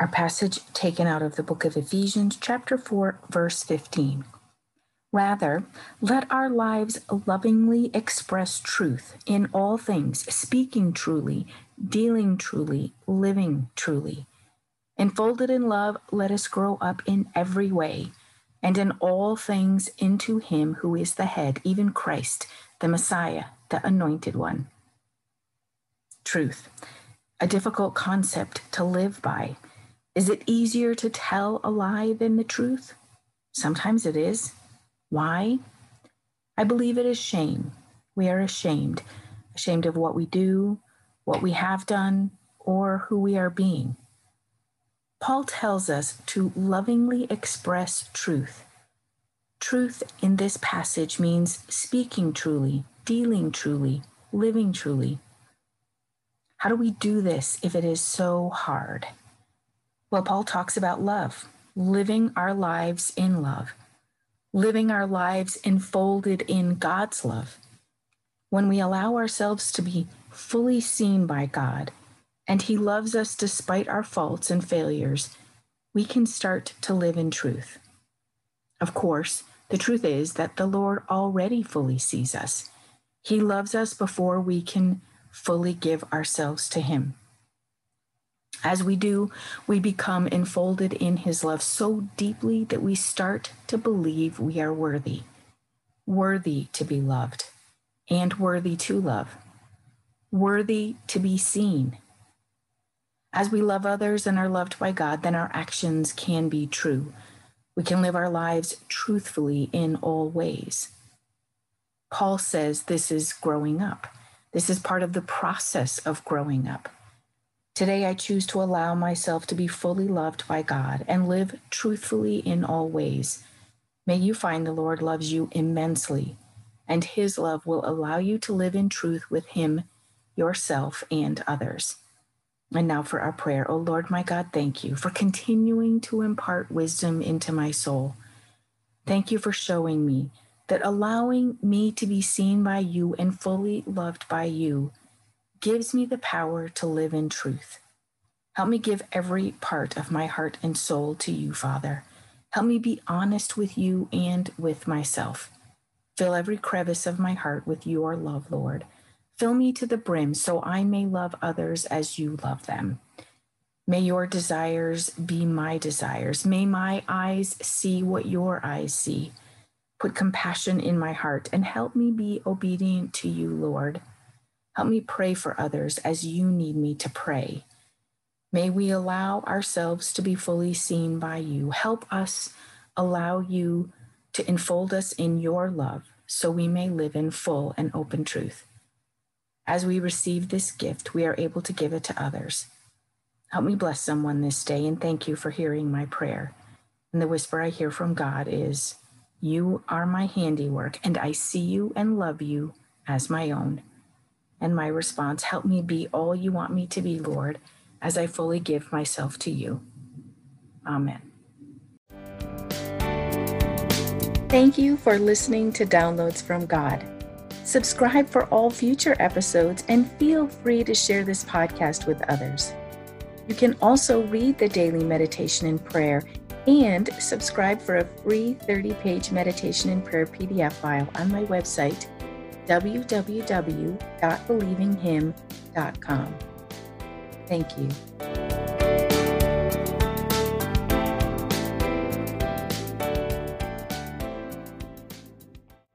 Our passage taken out of the book of Ephesians, chapter 4, verse 15. Rather, let our lives lovingly express truth in all things, speaking truly, dealing truly, living truly. Enfolded in love, let us grow up in every way and in all things into Him who is the head, even Christ, the Messiah, the Anointed One. Truth, a difficult concept to live by is it easier to tell a lie than the truth? Sometimes it is. Why? I believe it is shame. We are ashamed, ashamed of what we do, what we have done, or who we are being. Paul tells us to lovingly express truth. Truth in this passage means speaking truly, dealing truly, living truly. How do we do this if it is so hard? Well, Paul talks about love, living our lives in love, living our lives enfolded in God's love. When we allow ourselves to be fully seen by God, and He loves us despite our faults and failures, we can start to live in truth. Of course, the truth is that the Lord already fully sees us. He loves us before we can fully give ourselves to Him. As we do, we become enfolded in his love so deeply that we start to believe we are worthy, worthy to be loved, and worthy to love, worthy to be seen. As we love others and are loved by God, then our actions can be true. We can live our lives truthfully in all ways. Paul says this is growing up. This is part of the process of growing up. Today, I choose to allow myself to be fully loved by God and live truthfully in all ways. May you find the Lord loves you immensely, and his love will allow you to live in truth with him, yourself, and others. And now for our prayer. O oh Lord, my God, thank you for continuing to impart wisdom into my soul. Thank you for showing me that allowing me to be seen by you and fully loved by you gives me the power to live in truth. Help me give every part of my heart and soul to you, Father. Help me be honest with you and with myself. Fill every crevice of my heart with your love, Lord. Fill me to the brim so I may love others as you love them. May your desires be my desires. May my eyes see what your eyes see. Put compassion in my heart and help me be obedient to you, Lord. Help me pray for others as you need me to pray. May we allow ourselves to be fully seen by you. Help us allow you to enfold us in your love so we may live in full and open truth. As we receive this gift, we are able to give it to others. Help me bless someone this day and thank you for hearing my prayer. And the whisper I hear from God is, You are my handiwork, and I see you and love you as my own and my response, Help me be all you want me to be, Lord, as I fully give myself to you. Amen. Thank you for listening to Downloads from God. Subscribe for all future episodes and feel free to share this podcast with others. You can also read the daily meditation and prayer and subscribe for a free 30 page meditation and prayer PDF file on my website www.believinghim.com. Thank you.